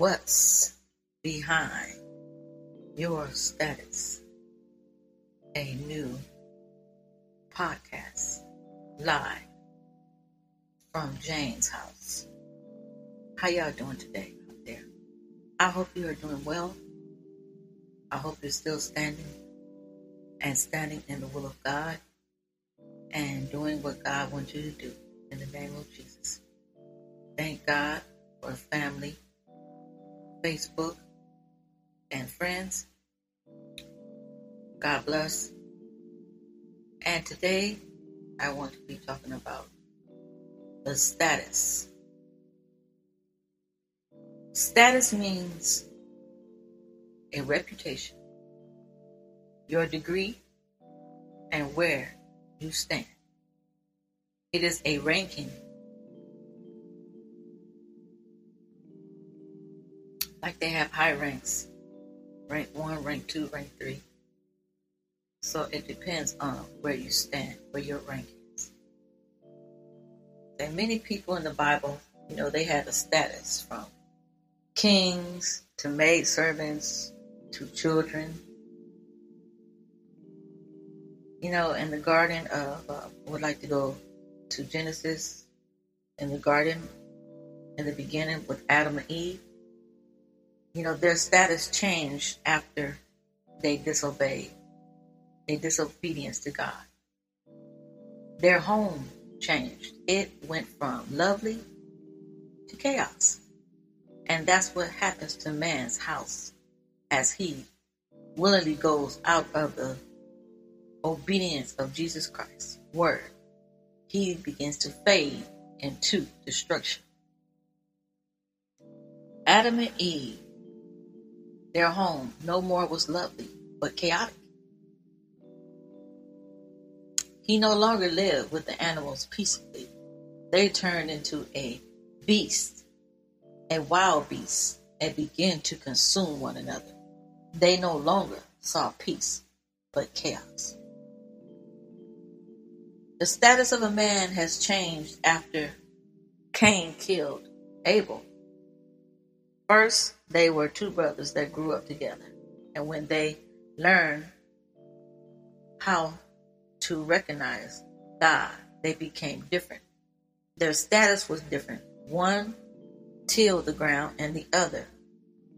What's behind your status? A new podcast live from Jane's house. How y'all doing today out there? I hope you are doing well. I hope you're still standing and standing in the will of God and doing what God wants you to do in the name of Jesus. Thank God for family, Facebook, and friends. God bless. And today I want to be talking about the status. Status means a reputation, your degree, and where you stand. It is a ranking. Like they have high ranks rank one, rank two, rank three. So it depends on where you stand, where your rank is. And many people in the Bible, you know, they had a status from kings to maid servants to children. You know, in the garden of, uh, would like to go to Genesis in the garden in the beginning with Adam and Eve. You know, their status changed after they disobeyed, a disobedience to God. Their home changed. It went from lovely to chaos. And that's what happens to man's house as he willingly goes out of the obedience of Jesus Christ's word he begins to fade into destruction. Adam and Eve, their home no more was lovely, but chaotic. He no longer lived with the animals peacefully. They turned into a beast, a wild beast, and began to consume one another. They no longer saw peace, but chaos. The status of a man has changed after Cain killed Abel. First, they were two brothers that grew up together. And when they learned how to recognize God, they became different. Their status was different. One tilled the ground, and the other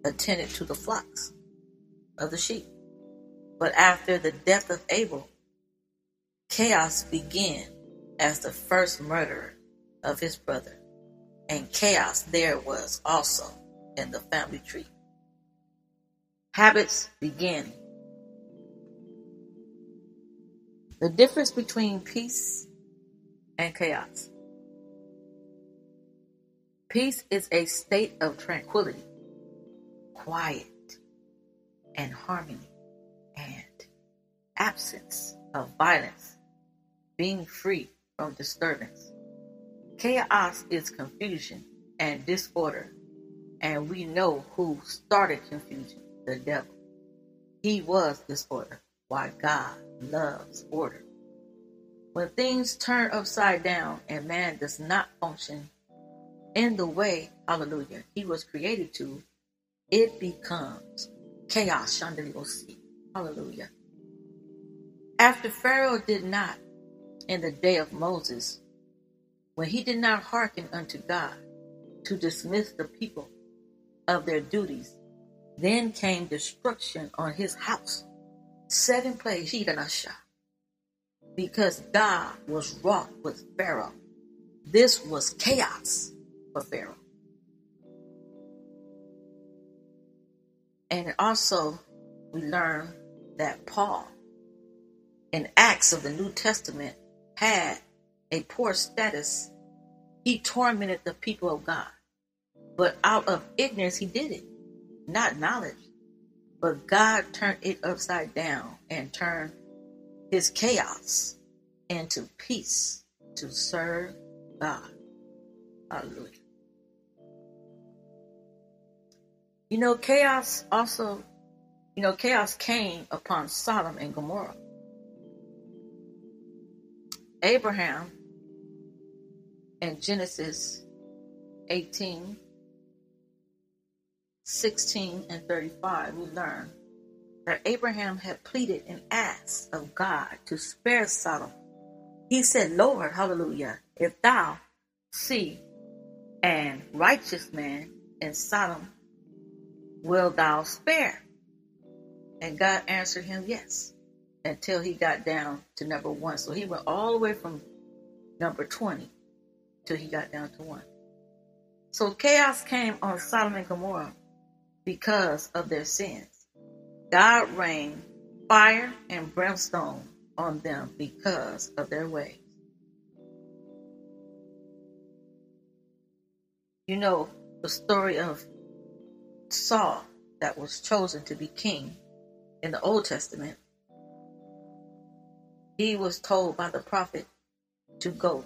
attended to the flocks of the sheep. But after the death of Abel, Chaos began as the first murderer of his brother, and chaos there was also in the family tree. Habits begin. The difference between peace and chaos. Peace is a state of tranquility, quiet, and harmony, and absence of violence being free from disturbance. Chaos is confusion and disorder, and we know who started confusion the devil. He was disorder, why God loves order. When things turn upside down and man does not function in the way, hallelujah, he was created to, it becomes chaos. Hallelujah. After Pharaoh did not in the day of Moses, when he did not hearken unto God to dismiss the people of their duties, then came destruction on his house. Seven plagues, because God was wroth with Pharaoh. This was chaos for Pharaoh. And also, we learn that Paul, in Acts of the New Testament, had a poor status, he tormented the people of God. But out of ignorance, he did it, not knowledge. But God turned it upside down and turned his chaos into peace to serve God. Hallelujah. You know, chaos also, you know, chaos came upon Sodom and Gomorrah. Abraham in Genesis 18 16 and 35, we learn that Abraham had pleaded and asked of God to spare Sodom. He said, Lord, hallelujah, if thou see an righteous man in Sodom, will thou spare? And God answered him, yes, until he got down to number one. So he went all the way from number 20 till he got down to one. So chaos came on Sodom and Gomorrah because of their sins. God rained fire and brimstone on them because of their ways. You know the story of Saul that was chosen to be king in the Old Testament. He was told by the prophet to go.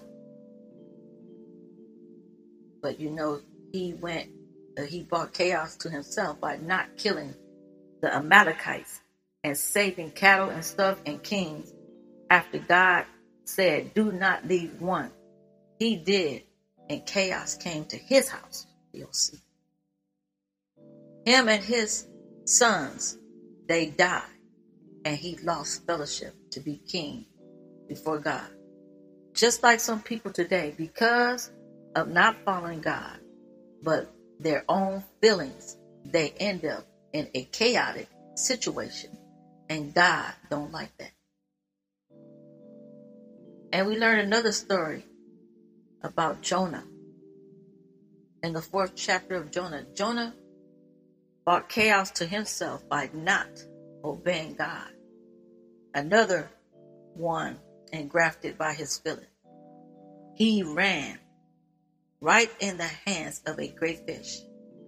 But you know, he went, Uh, he brought chaos to himself by not killing the Amalekites and saving cattle and stuff and kings after God said, Do not leave one. He did, and chaos came to his house. You'll see. Him and his sons, they died, and he lost fellowship to be king before God. Just like some people today, because of not following God, but their own feelings, they end up in a chaotic situation. And God don't like that. And we learn another story about Jonah. In the fourth chapter of Jonah, Jonah brought chaos to himself by not obeying God. Another one engrafted by his feelings. He ran right in the hands of a great fish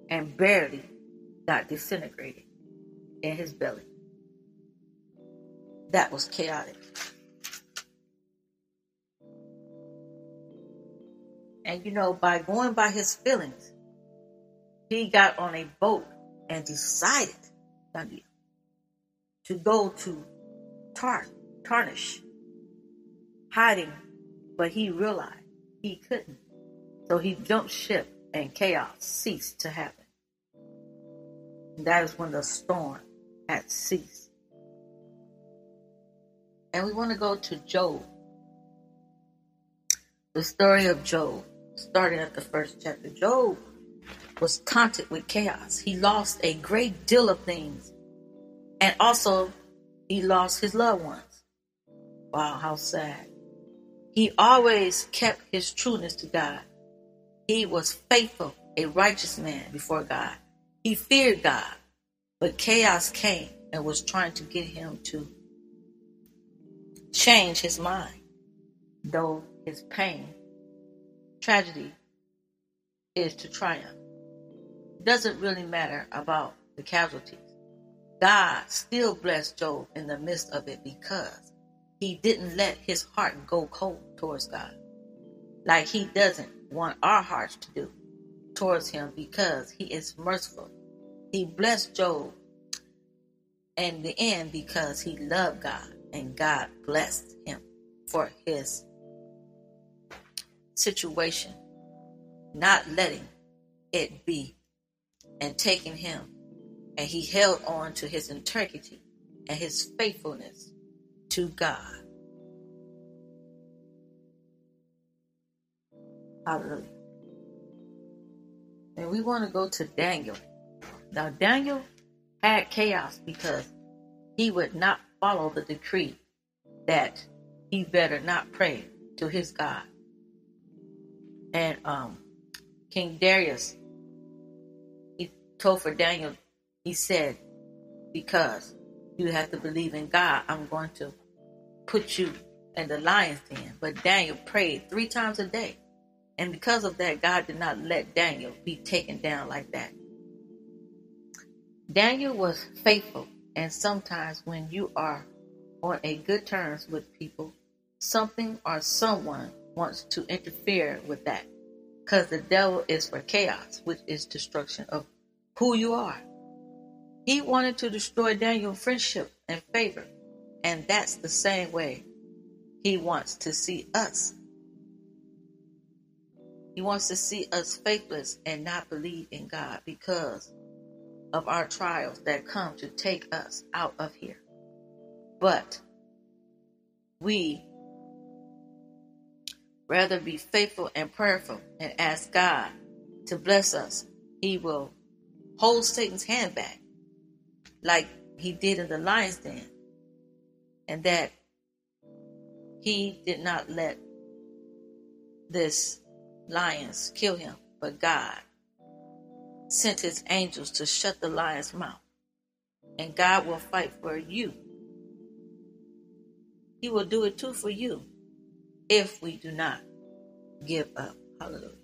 and barely got disintegrated in his belly. That was chaotic. And you know, by going by his feelings, he got on a boat and decided to go to Tar- Tarshish, hiding, but he realized he couldn't. So he jumped ship and chaos ceased to happen. And that is when the storm had ceased. And we want to go to Job. The story of Job, starting at the first chapter. Job was taunted with chaos. He lost a great deal of things. And also, he lost his loved ones. Wow, how sad. He always kept his trueness to God. He was faithful, a righteous man before God. He feared God, but chaos came and was trying to get him to change his mind. Though his pain, tragedy is to triumph. It doesn't really matter about the casualties. God still blessed Job in the midst of it because he didn't let his heart go cold towards God. Like he doesn't want our hearts to do towards him because he is merciful. He blessed Job in the end because he loved God and God blessed him for his situation, not letting it be and taking him. And he held on to his integrity and his faithfulness to God. Hallelujah. And we want to go to Daniel. Now, Daniel had chaos because he would not follow the decree that he better not pray to his God. And um, King Darius, he told for Daniel, he said, because you have to believe in God, I'm going to put you in the lion's den. But Daniel prayed three times a day. And because of that, God did not let Daniel be taken down like that. Daniel was faithful, and sometimes when you are on a good terms with people, something or someone wants to interfere with that. Because the devil is for chaos, which is destruction of who you are. He wanted to destroy Daniel's friendship and favor. And that's the same way he wants to see us he wants to see us faithless and not believe in God because of our trials that come to take us out of here. But we rather be faithful and prayerful and ask God to bless us. He will hold Satan's hand back like he did in the lion's den. And that he did not let this lions kill him, but God sent his angels to shut the lion's mouth. And God will fight for you. He will do it too for you if we do not give up. Hallelujah.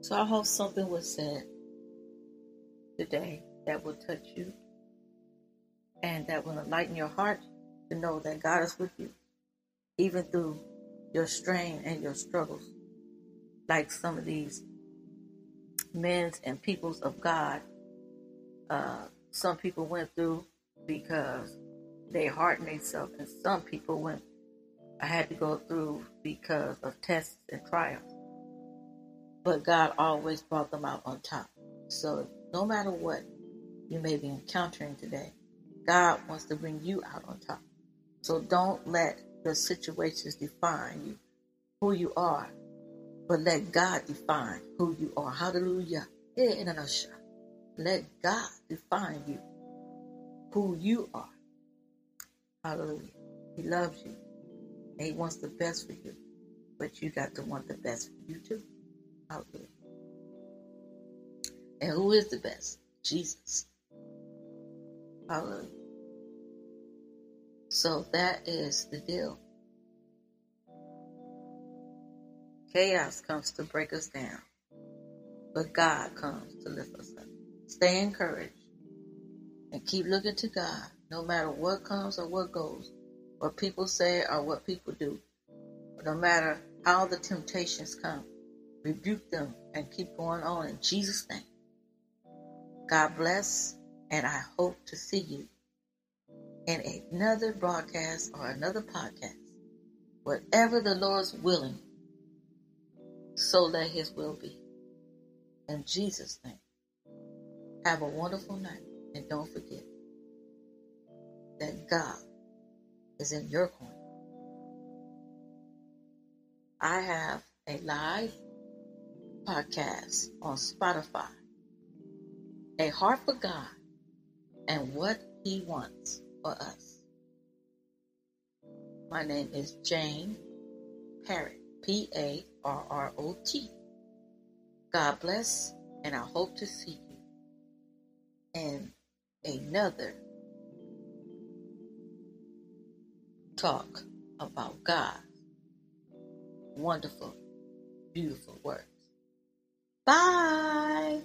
So I hope something was said today that will touch you and that will enlighten your heart to know that God is with you, even through your strain and your struggles, like some of these men and peoples of God. Uh, some people went through because they hardened themselves, and some people went. I had to go through because of tests and trials, but God always brought them out on top. So no matter what you may be encountering today, God wants to bring you out on top. So don't let the situations define you, who you are, but let God define who you are. Hallelujah. Let God define you, who you are. Hallelujah. He loves you. And he wants the best for you. But you got to want the best for you too. Hallelujah. And who is the best? Jesus. Hallelujah. So that is the deal. Chaos comes to break us down, but God comes to lift us up. Stay encouraged and keep looking to God no matter what comes or what goes, what people say or what people do. No matter how the temptations come, rebuke them and keep going on in Jesus' name. God bless, and I hope to see you in another broadcast or another podcast. Whatever the Lord's willing, so let his will be. In Jesus' name. Have a wonderful night. And don't forget that God is in your corner. I have a live podcast on Spotify. A Heart for God and What He Wants for Us. My name is Jane Parrot, P A R R O T. God bless, and I hope to see you in another talk about God's wonderful, beautiful words. Bye.